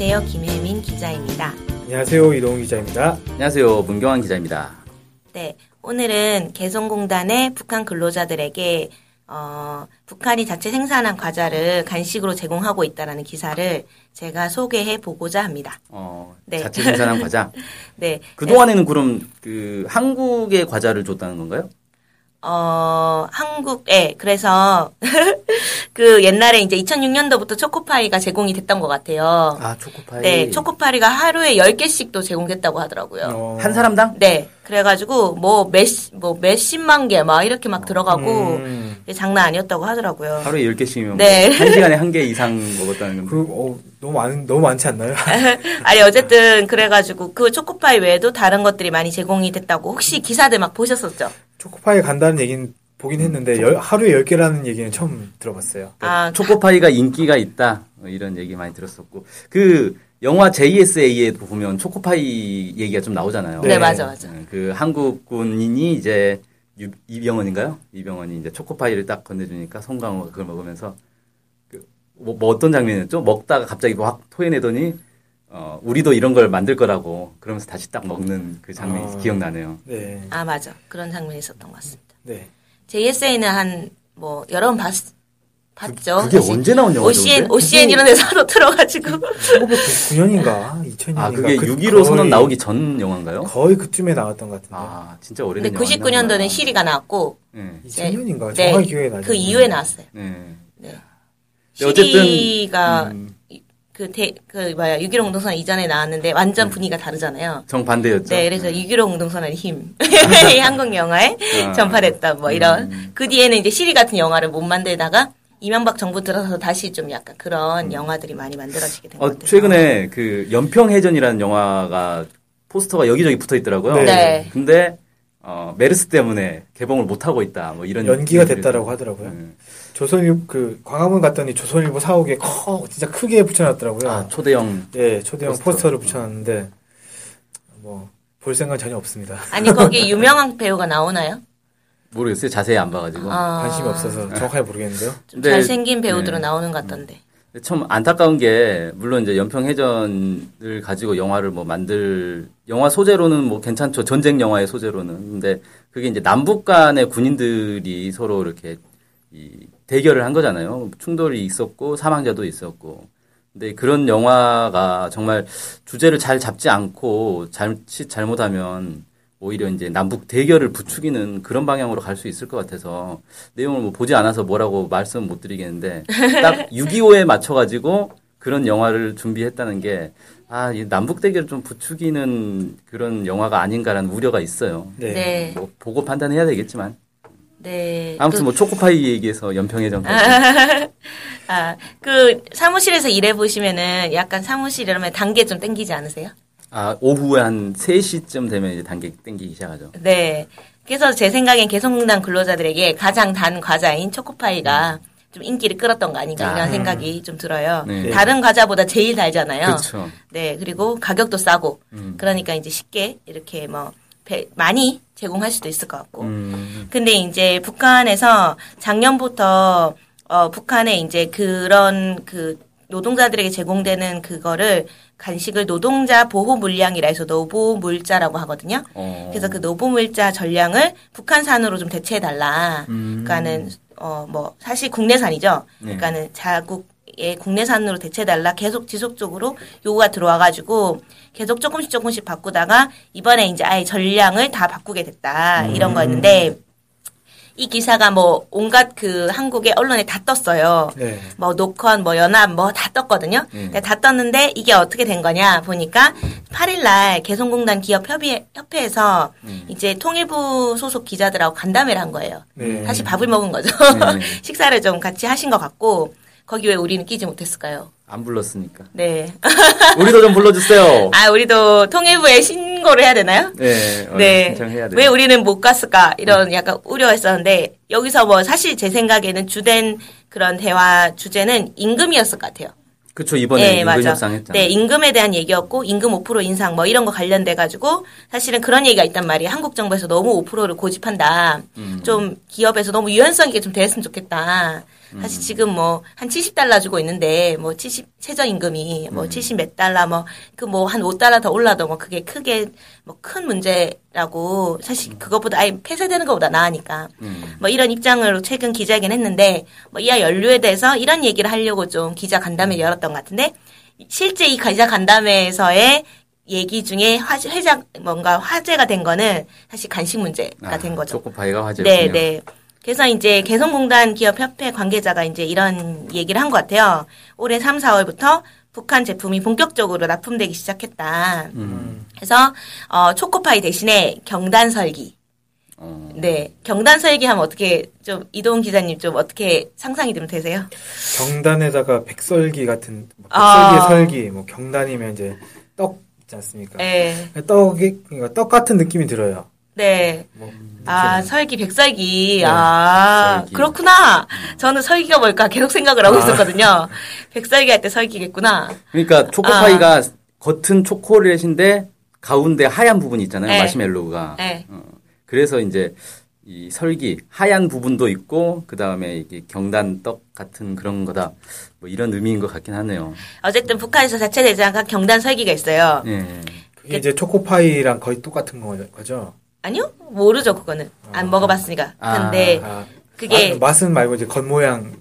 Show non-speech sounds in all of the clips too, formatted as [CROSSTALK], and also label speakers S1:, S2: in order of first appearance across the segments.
S1: 안녕하세요. 김혜민 기자입니다.
S2: 안녕하세요. 이동훈 기자입니다.
S3: 안녕하세요. 문경환 기자입니다.
S1: 네. 오늘은 개성공단의 북한 근로자들에게 어, 북한이 자체 생산한 과자를 간식으로 제공하고 있다는 기사를 제가 소개해 보고자 합니다.
S3: 어,
S1: 네.
S3: 자체 생산한 과자. [LAUGHS]
S1: 네.
S3: 그 동안에는 그럼 그 한국의 과자를 줬다는 건가요?
S1: 어, 한국에, 그래서, [LAUGHS] 그 옛날에 이제 2006년도부터 초코파이가 제공이 됐던 것 같아요.
S3: 아, 초코파이.
S1: 네, 초코파이가 하루에 10개씩도 제공됐다고 하더라고요.
S2: 어,
S3: 한 사람당?
S1: 네, 그래가지고, 뭐, 몇, 뭐, 몇십만 개, 막 이렇게 막 들어가고,
S2: 음,
S1: 장난 아니었다고 하더라고요.
S3: 하루에 10개씩이면
S1: 네.
S3: 한 시간에 [LAUGHS] 한 개 이상 먹었다는 건데.
S2: 그, 어, 너무 많, 너무 많지 않나요? [LAUGHS]
S1: 아니, 어쨌든, 그래가지고, 그 초코파이 외에도 다른 것들이 많이 제공이 됐다고, 혹시 기사들 막 보셨었죠?
S2: 초코파이 간다는 얘기는 보긴 했는데, 열- 하루에 10개라는 얘기는 처음 들어봤어요.
S1: 아,
S3: 초코파이가 인기가 있다. 뭐 이런 얘기 많이 들었었고. 그 영화 JSA에도 보면 초코파이 얘기가 좀 나오잖아요.
S1: 네,
S2: 네.
S1: 맞아, 맞아.
S3: 네, 그 한국 군인이 이제 유- 이병헌인가요? 이병헌이 이제 초코파이를 딱 건네주니까 송강호가 그걸 먹으면서 그 뭐, 뭐 어떤 장면이었죠? 먹다가 갑자기 확 토해내더니 어, 우리도 이런 걸 만들 거라고 그러면서 다시 딱 먹는 그 장면이
S2: 아.
S3: 기억나네요.
S2: 네.
S1: 아, 맞아. 그런 장면이 있었던 것 같습니다.
S2: 네.
S1: JSA는 한, 뭐, 여러 번 봤, 봤죠.
S3: 그게 언제 나온 영화죠,
S1: OCN? OCN 이런 데서도 틀어가지고.
S2: 1999년인가? 2000년인가?
S3: 아, 그게 6.15 선언 나오기 전 영화인가요?
S2: 거의 그쯤에 나왔던 것 같은데.
S3: 아, 진짜 오래된 영화.
S1: 99년도는 시리가 나왔고,
S3: 네.
S2: 2000년인가?
S1: 네,
S2: 정확히 기억이 나죠.
S1: 그 이후에 나왔어요.
S3: 네.
S1: 네.
S3: 네, 어쨌든,
S1: 시리가
S3: 음,
S1: 그 대, 그 뭐야 6.15 공동선 이전에 나왔는데 완전 분위기가 다르잖아요.
S3: 정반대였죠.
S1: 네, 그래서 6.15 공동선의 힘. [LAUGHS] 이 한국 영화에
S3: 아.
S1: 전파됐던 뭐 이런.
S3: 음.
S1: 그 뒤에는 이제 시리 같은 영화를 못 만들다가 이명박 정부 들어서 다시 좀 약간 그런 영화들이 많이 만들어지게 된것
S3: 음. 어,
S1: 같아요.
S3: 최근에 그 연평해전이라는 영화가 포스터가 여기저기 붙어 있더라고요.
S2: 네.
S1: 네.
S3: 근데 어, 메르스 때문에 개봉을 못 하고 있다. 뭐 이런
S2: 연기가 됐다라고. 하더라고요.
S3: 네.
S2: 조선일보, 그, 광화문 갔더니 조선일보 사옥에 커, 진짜 크게 붙여놨더라고요.
S3: 아, 초대형
S2: 예, 초대형
S3: 포스터.
S2: 포스터를 붙여놨는데, 뭐, 볼 생각 전혀 없습니다.
S1: 아니 거기 [LAUGHS] 유명한 배우가 나오나요?
S3: 모르겠어요. 자세히 안 봐가지고.
S1: 아,
S2: 관심이 없어서 정확하게 모르겠는데요.
S1: 좀
S3: 근데-
S1: 잘생긴 배우들은
S3: 네.
S1: 나오는 것 같던데.
S3: 참 안타까운 게 물론 이제 연평해전을 가지고 영화를 뭐 만들 영화 소재로는 뭐 괜찮죠 전쟁 영화의 소재로는 근데 그게 이제 남북 간의 군인들이 서로 이렇게 이 대결을 한 거잖아요 충돌이 있었고 사망자도 있었고 근데 그런 영화가 정말 주제를 잘 잡지 않고 잘짓 잘못하면 오히려 이제 남북 대결을 부추기는 그런 방향으로 갈 수 있을 것 같아서 내용을 뭐 보지 않아서 뭐라고 말씀 못 드리겠는데 [LAUGHS] 딱 6.25에 맞춰가지고 그런 영화를 준비했다는 게 아, 이 남북 대결을 좀 부추기는 그런 영화가 아닌가라는 우려가 있어요.
S2: 네.
S1: 네.
S3: 뭐 보고 판단해야 되겠지만
S1: 네.
S3: 아무튼
S1: 또-
S3: 뭐 초코파이 얘기해서 연평해전까지 [LAUGHS]
S1: 아, 그 사무실에서 일해 보시면은 약간 사무실 이러면 단계 좀 땡기지 않으세요?
S3: 아 오후에 한 3시쯤 되면 이제 단계 땡기기 시작하죠.
S1: 네. 그래서 제 생각엔 개성공단 근로자들에게 가장 단 과자인 초코파이가 좀 인기를 끌었던 거 아닌가 이런
S3: 아.
S1: 생각이 좀 들어요.
S3: 네.
S1: 다른 과자보다 제일 달잖아요.
S3: 그렇죠.
S1: 네. 그리고 가격도 싸고.
S3: 음.
S1: 그러니까 이제 쉽게 이렇게 뭐 배- 많이 제공할 수도 있을 것 같고.
S3: 음,
S1: 근데 이제 북한에서 작년부터 어 북한에 이제 그런 그 노동자들에게 제공되는 그거를 간식을 노동자 보호 물량이라 해서 노보 물자라고 하거든요.
S3: 어.
S1: 그래서 그 노보 물자 전량을 북한산으로 좀 대체해 달라.
S3: 음.
S1: 그러니까는 어 뭐 사실 국내산이죠.
S3: 네.
S1: 그러니까는 자국의 국내산으로 대체해 달라 계속 지속적으로 요구가 들어와 가지고 계속 조금씩 조금씩 바꾸다가 이번에 이제 아예 전량을 다 바꾸게 됐다.
S3: 음.
S1: 이런 거였는데 이 기사가 뭐 온갖 그 한국의 언론에 다 떴어요.
S2: 네.
S1: 뭐 노컷, 뭐 연합, 뭐 다 떴거든요.
S3: 음.
S1: 다 떴는데 이게 어떻게 된 거냐 보니까 8일날 개성공단 기업 협의 협회에서
S3: 음.
S1: 이제 통일부 소속 기자들하고 간담회를 한 거예요.
S2: 네.
S1: 사실 밥을 먹은 거죠.
S3: 네. [LAUGHS]
S1: 식사를 좀 같이 하신 것 같고 거기 왜 우리는 끼지 못했을까요?
S3: 안 불렀으니까.
S1: 네.
S3: 우리도 좀 불러주세요. [LAUGHS]
S1: 아, 우리도 통일부에 신 고를 해야 되나요?
S3: 네, 어,
S1: 네.
S3: 신청해야 돼.
S1: 왜 우리는 못 갔을까? 이런 약간 우려했었는데, 여기서 뭐 사실 제 생각에는 주된 그런 대화 주제는 임금이었을 것 같아요.
S3: 그쵸 이번에
S1: 네,
S3: 임금
S1: 맞아.
S3: 협상했잖아요.
S1: 네, 임금에 대한 얘기였고, 임금 5% 인상 뭐 이런 거 관련돼 가지고 사실은 그런 얘기가 있단 말이에요. 한국 정부에서 너무 5%를 고집한다.
S3: 음.
S1: 좀 기업에서 너무 유연성 있게 좀 됐으면 좋겠다.
S3: 음.
S1: 사실 지금 뭐 한 70달러 주고 있는데 뭐 70 최저 임금이 뭐
S3: 음.
S1: 70 몇 달러 뭐 그 뭐 한 5달러 더 올라도 뭐 그게 크게 뭐 큰 문제 라고 사실 그것보다 아예 폐쇄되는 것보다 나으니까
S3: 음.
S1: 뭐 이런 입장으로 최근 기자회견 했는데 뭐 이하 연료에 대해서 이런 얘기를 하려고 좀 기자 간담회 열었던 것 같은데 실제 이 기자 간담회에서의 얘기 중에 화제, 회자, 뭔가 화제가 된 거는 사실 간식 문제가
S3: 아,
S1: 된 거죠.
S3: 초코파이가 화제였군요.
S1: 네, 네. 그래서 이제 개성공단 기업협회 관계자가 이제 이런 얘기를 한 것 같아요. 올해 3, 4월부터 북한 제품이 본격적으로 납품되기 시작했다.
S3: 음.
S1: 그래서 어, 초코파이 대신에 경단 설기.
S3: 어.
S1: 네, 경단 설기 하면 어떻게 좀 이동 기자님 좀 어떻게 상상이 좀 되세요?
S2: 경단에다가 백설기 같은 뭐
S1: 아.
S2: 백설기의 설기, 뭐 경단이면 이제 떡 있지 않습니까?
S1: 네,
S2: 떡이 그러니까 떡 같은 느낌이 들어요.
S1: 네.
S2: 뭐
S1: 아,
S2: 느낌은.
S1: 설기, 백설기.
S2: 네,
S1: 아,
S3: 설기.
S1: 그렇구나. 저는 설기가 뭘까 계속 생각을 하고 있었거든요. 백설기 할 때 설기겠구나.
S3: 그러니까 초코파이가 겉은 초콜릿인데 가운데 하얀 부분이 있잖아요.
S1: 네.
S3: 마시멜로우가.
S1: 네.
S3: 어, 그래서 이제 이 설기 하얀 부분도 있고 그 다음에 이게 경단 떡 같은 그런 거다. 뭐 이런 의미인 것 같긴 하네요.
S1: 어쨌든 북한에서 자체 대장한 경단 설기가 있어요.
S3: 예.
S2: 그게 이제 초코파이랑 거의 똑같은 거- 거죠.
S1: 아니요? 모르죠, 그거는. 안 먹어봤으니까.
S3: 아.
S1: 근데
S2: 아,
S1: 그게
S2: 맛, 맛은 말고 이제 겉모양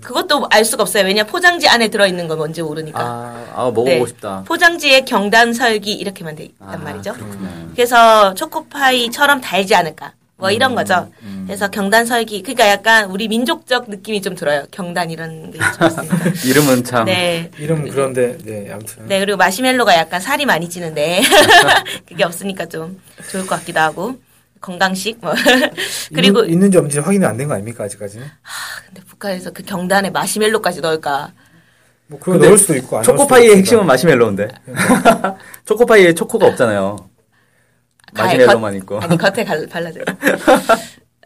S1: 그것도 알 수가 없어요. 왜냐 포장지 안에 들어있는 건 뭔지 모르니까.
S3: 아, 아 먹어보고
S1: 네.
S3: 싶다.
S1: 포장지에 경단 설기 이렇게만 돼 있단
S3: 아,
S1: 말이죠.
S3: 그렇구나.
S1: 그래서 초코파이처럼 달지 않을까. 뭐
S3: 음,
S1: 이런 거죠. 그래서 경단 설기. 그러니까 약간 우리 민족적 느낌이 좀 들어요. 경단 이런 게 좋습니다. [LAUGHS]
S3: 이름은 참.
S1: 네.
S2: 이름 그런데 네 아무튼
S1: 네, 그리고 마시멜로가 약간 살이 많이 찌는데 [LAUGHS] 그게 없으니까 좀 좋을 것 같기도 하고 건강식 뭐 [LAUGHS] 그리고
S2: 있는, 있는지 없는지 확인이 안 된 거 아닙니까 아직까지는?
S1: 근데 북한에서 그 경단에 마시멜로까지 넣을까?
S2: 뭐 그거 넣을 수도 있고
S3: 초코파이의. 핵심은 마시멜로인데. 초코파이에 초코가 없잖아요. 마시멜로만
S1: 겉-
S3: 있고.
S1: 아니 겉에 갈- 발라져요. [LAUGHS]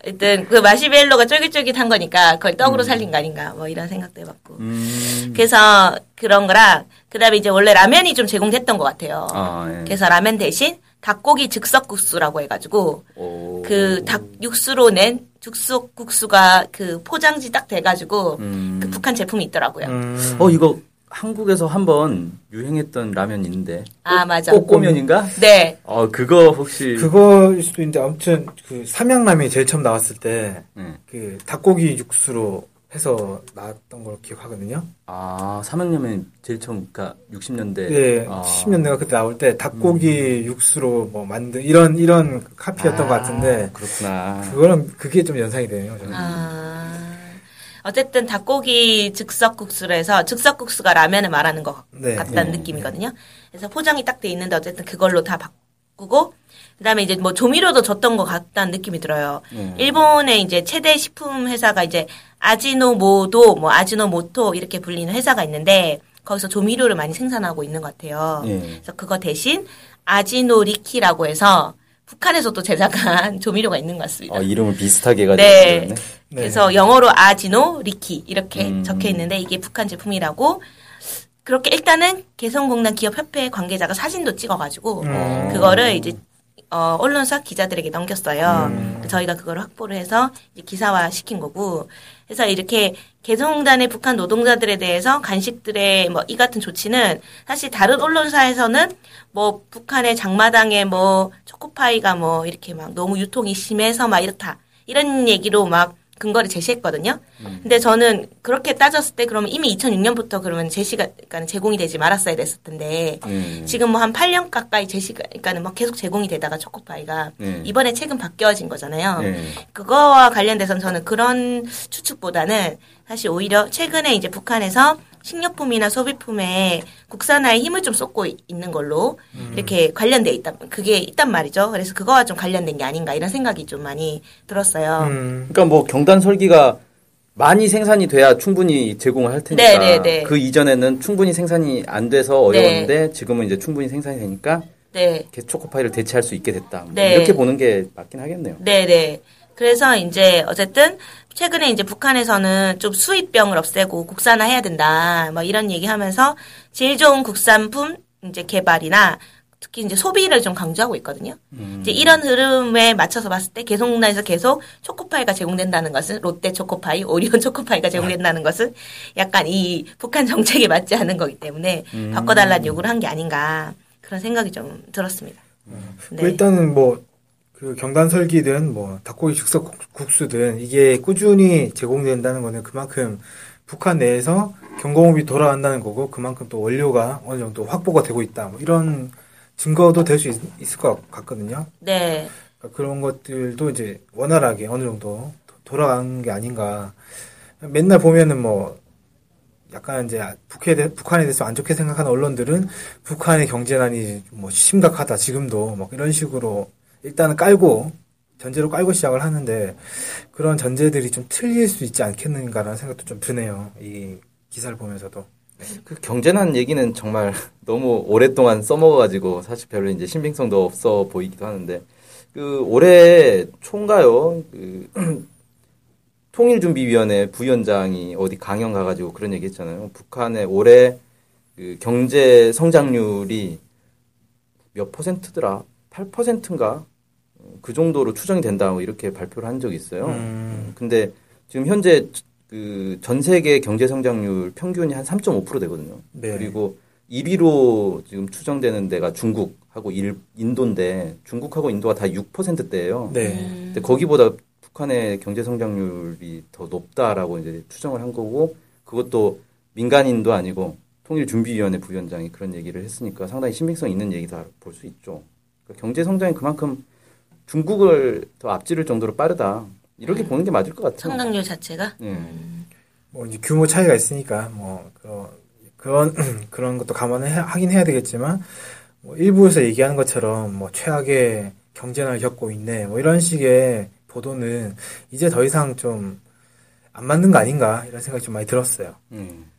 S1: 하여튼 그 마시멜로가 쫄깃쫄깃한 거니까 그걸 떡으로 살린 거 아닌가 뭐 이런 생각도 해봤고.
S3: 음.
S1: 그래서 그런 거랑 그다음에 이제 원래 라면이 좀 제공됐던 것 같아요.
S3: 아, 예.
S1: 그래서 라면 대신 닭고기 즉석국수라고 해가지고
S3: 오.
S1: 그닭 육수로 낸 즉석국수가 그 포장지 딱 돼가지고
S3: 음.
S1: 그 북한 제품이 있더라고요.
S2: 음,
S3: 어, 이거 한국에서 한번 유행했던 라면 있는데.
S1: 아 맞아.
S3: 꼬꼬면인가?
S1: 네.
S3: 어, 그거 혹시.
S2: 그거일 수도 있는데 아무튼 그 삼양라면이 제일 처음 나왔을 때그
S3: 네.
S2: 닭고기 육수로 해서 나왔던 걸 기억하거든요.
S3: 아, 삼양라면 제일 처음, 그니까 60년대.
S2: 네,
S3: 아.
S2: 70년대가 그때 나올 때 닭고기 육수로 뭐 만든 이런 이런 카피였던 것 같은데
S3: 아, 그렇구나.
S2: 그거랑 그게 좀 연상이 되네요. 저는.
S1: 아 어쨌든 닭고기 즉석국수로 해서 즉석국수가 라면을 말하는 것
S2: 네.
S1: 같다는
S3: 네.
S1: 느낌이거든요. 그래서 포장이 딱 돼 있는데 어쨌든 그걸로 다 바꾸고 그다음에 이제 뭐 조미료도 줬던 것 같다는 느낌이 들어요.
S3: 음.
S1: 일본의 이제 최대 식품 회사가 이제 아지노모도 뭐 아지노모토 이렇게 불리는 회사가 있는데 거기서 조미료를 많이 생산하고 있는 것 같아요.
S3: 예.
S1: 그래서 그거 대신 아지노리키라고 해서 북한에서 또 제작한 [LAUGHS] 조미료가 있는 것 같습니다.
S3: 어, 이름을 비슷하게 해가지고.
S1: 네.
S3: 그랬네.
S1: 그래서 영어로 아지노 리키 이렇게
S3: 음.
S1: 적혀 있는데 이게 북한 제품이라고 그렇게 일단은 개성공단 기업협회 관계자가 사진도 찍어가지고
S2: 음.
S1: 그거를 이제 어, 언론사 기자들에게 넘겼어요.
S3: 음.
S1: 저희가 그걸 확보를 해서 이제 기사화 시킨 거고. 그래서 이렇게 개성공단의 북한 노동자들에 대해서 간식들의 뭐 이 같은 조치는 사실 다른 언론사에서는 뭐 북한의 장마당에 뭐 초코파이가 뭐 이렇게 막 너무 유통이 심해서 막 이렇다. 이런 얘기로 막 근거를 제시했거든요. 근데 저는 그렇게 따졌을 때 그러면 이미 2006년부터 그러면 제시가 그러니까 제공이 되지 말았어야 됐을 텐데
S3: 음.
S1: 지금 뭐 한 8년 가까이 제시가 그러니까는 막 계속 제공이 되다가 초코파이가
S3: 네.
S1: 이번에 최근 바뀌어진 거잖아요.
S3: 네.
S1: 그거와 관련돼서는 저는 그런 추측보다는 사실 오히려 최근에 이제 북한에서 식료품이나 소비품에 국산화에 힘을 좀 쏟고 이- 있는 걸로 이렇게 관련돼 있다. 그게 있단 말이죠. 그래서 그거와 좀 관련된 게 아닌가 이런 생각이 좀 많이 들었어요.
S2: 음,
S3: 그러니까 뭐 경단 설기가 많이 생산이 돼야 충분히 제공을 할 테니까
S1: 네, 네, 네.
S3: 그 이전에는 충분히 생산이 안 돼서 어려웠는데 지금은 이제 충분히 생산이 되니까
S1: 네.
S3: 초코파이를 대체할 수 있게 됐다. 뭐
S1: 네.
S3: 이렇게 보는 게 맞긴 하겠네요.
S1: 네네. 그래서 이제 어쨌든 최근에 이제 북한에서는 좀 수입병을 없애고 국산화해야 된다. 뭐 이런 얘기하면서 제일 좋은 국산품 이제 개발이나 특히 이제 소비를 좀 강조하고 있거든요. 이제 이런 흐름에 맞춰서 봤을 때 개성공단에서 계속 초코파이가 제공된다는 것은 롯데 초코파이, 오리온 초코파이가 제공된다는 것은 약간 이 북한 [LAUGHS] 정책에 맞지 않은 거기 때문에 바꿔달라는 요구를 한 게 아닌가 그런 생각이 좀 들었습니다. 네.
S2: 뭐 일단은 뭐, 그 경단 설기든 뭐, 닭고기 즉석 국수든 이게 꾸준히 제공된다는 거는 그만큼 북한 내에서 경공업이 돌아간다는 거고 그만큼 또 원료가 어느 정도 확보가 되고 있다. 뭐 이런 증거도 될 수 있을 것 같거든요.
S1: 네.
S2: 그러니까 그런 것들도 이제 원활하게 어느 정도 도- 돌아가는 게 아닌가. 맨날 보면은 뭐 약간 이제 북에 대- 북한에 대해서 안 좋게 생각하는 언론들은 북한의 경제난이 뭐 심각하다 지금도 뭐 이런 식으로 일단은 깔고 전제로 깔고 시작을 하는데 그런 전제들이 좀 틀릴 수 있지 않겠는가라는 생각도 좀 드네요. 이 기사를 보면서도.
S3: 그 경제난 얘기는 정말 [LAUGHS] 너무 오랫동안 써먹어가지고 사실 별로 이제 신빙성도 없어 보이기도 하는데 그 올해 총가요 그 [CLEARS THROAT] 통일준비위원회 부위원장이 어디 강연 가가지고 그런 얘기했잖아요. 북한의 올해 그 경제 성장률이 몇 퍼센트더라? 8%인가? 그 정도로 추정이 된다 뭐 이렇게 발표를 한 적이 있어요.
S2: 음.
S3: 근데 지금 현재 그 전 세계 경제 성장률 평균이 한 3.5% 되거든요.
S2: 네.
S3: 그리고 1위로 지금 추정되는 데가 중국하고 일, 인도인데 중국하고 인도가 다 6%대예요.
S2: 네.
S3: 근데 거기보다 북한의 경제 성장률이 더 높다라고 이제 추정을 한 거고 그것도 민간인도 아니고 통일준비위원회 부위원장이 그런 얘기를 했으니까 상당히 신빙성 있는 얘기다 볼 수 있죠. 그러니까 경제 성장이 그만큼 중국을 더 앞지를 정도로 빠르다 이렇게 보는 게 맞을 것 같아요.
S1: 성장률 자체가
S3: 예.
S2: 뭐 이제 규모 차이가 있으니까 뭐 그런 그런 [CLEARS THROAT] 그런 것도 감안을 해- 하긴 해야 되겠지만 뭐 일부에서 얘기하는 것처럼 뭐 최악의 경제난을 겪고 있네 뭐 이런 식의 보도는 이제 더 이상 좀 안 맞는 거 아닌가 이런 생각이 좀 많이 들었어요.
S3: 음.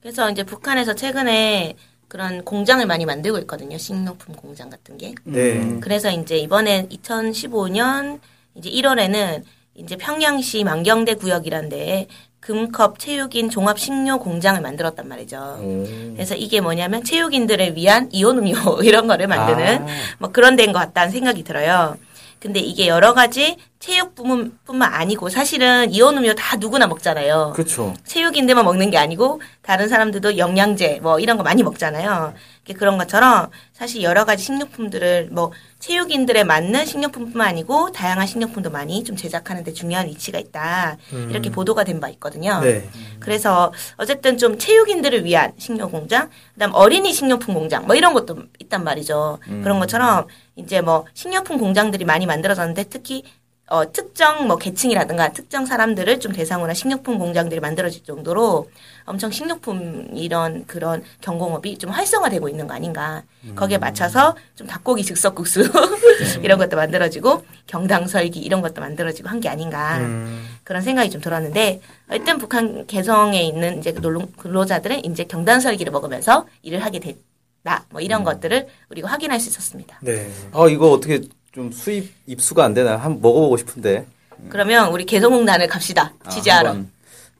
S1: 그래서 이제 북한에서 최근에 그런 공장을 많이 만들고 있거든요. 식료품 공장 같은 게.
S2: 네.
S3: 음.
S1: 그래서 이제 이번에 2015년 이제 1월에는 이제 평양시 만경대 구역이란 데에 금컵 체육인 종합 식료 공장을 만들었단 말이죠.
S3: 오.
S1: 그래서 이게 뭐냐면 체육인들을 위한 이온 음료 [LAUGHS] 이런 거를 만드는
S3: 아.
S1: 뭐 그런 데인 것 같다는 생각이 들어요. 근데 이게 여러 가지 체육뿐만 아니고 사실은 이온 음료 다 누구나 먹잖아요.
S3: 그렇죠.
S1: 체육인들만 먹는 게 아니고 다른 사람들도 영양제 뭐 이런 거 많이 먹잖아요. 그런 것처럼 사실 여러 가지 식료품들을 뭐 체육인들에 맞는 식료품뿐만 아니고 다양한 식료품도 많이 좀 제작하는 데 중요한 위치가 있다. 이렇게 보도가 된 바 있거든요.
S2: 네.
S1: 그래서 어쨌든 좀 체육인들을 위한 식료 공장, 그다음 어린이 식료품 공장 뭐 이런 것도 있단 말이죠. 그런 것처럼 이제 뭐 식료품 공장들이 많이 만들어졌는데 특히 어, 특정 뭐 계층이라든가 특정 사람들을 좀 대상으로 한 식료품 공장들이 만들어질 정도로 엄청 식료품 이런 그런 경공업이 좀 활성화되고 있는 거 아닌가. 거기에 맞춰서 좀 닭고기 즉석국수 [LAUGHS] 이런 것도 만들어지고 경당설기 이런 것도 만들어지고 한 게 아닌가.
S2: 음,
S1: 그런 생각이 좀 들었는데 일단 북한 개성에 있는 이제 그 근로자들은 이제 경단설기를 먹으면서 일을 하게 됐다. 뭐 이런 것들을 우리가 확인할 수 있었습니다.
S2: 네.
S3: 아 이거 어떻게 좀 수입 입수가 안 되나 한번 먹어보고 싶은데.
S1: 그러면 우리 개성공단을 갑시다.
S3: 아,
S1: 취재하러.
S3: 한번.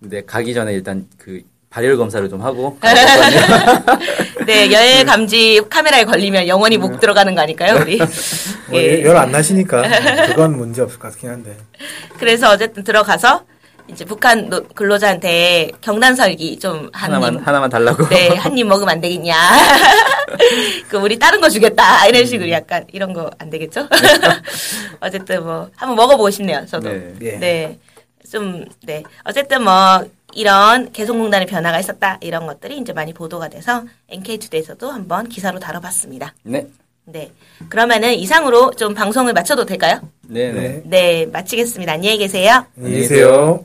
S3: 근데 가기 전에 일단 그 발열 검사를 좀 하고. [LAUGHS]
S1: 네, 열 감지 카메라에 걸리면 영원히 못 들어가는 거 아닐까요, 우리? [LAUGHS]
S2: 뭐
S1: 예.
S2: 열안 나시니까 [LAUGHS] 그건 문제 없을 것 같긴 한데.
S1: 그래서 어쨌든 들어가서 이제 북한 노- 근로자한테 경단 설기 좀
S3: 하나만 하나만 달라고.
S1: 네, 한 입 먹으면 안 되겠냐. [LAUGHS] 그, 우리 다른 거 주겠다. 이런 식으로 약간, 이런 거 안 되겠죠? [LAUGHS] 어쨌든 뭐, 한번 먹어보고 싶네요, 저도.
S3: 네.
S2: 예.
S1: 네. 좀, 네. 어쨌든 뭐, 이런 개성공단의 변화가 있었다. 이런 것들이 이제 많이 보도가 돼서 NK투데이에서도 한번 기사로 다뤄봤습니다.
S3: 네.
S1: 네. 그러면은 이상으로 좀 방송을 마쳐도 될까요?
S3: 네. 네.
S2: 네.
S1: 네, 마치겠습니다. 안녕히 계세요.
S2: 안녕히 계세요.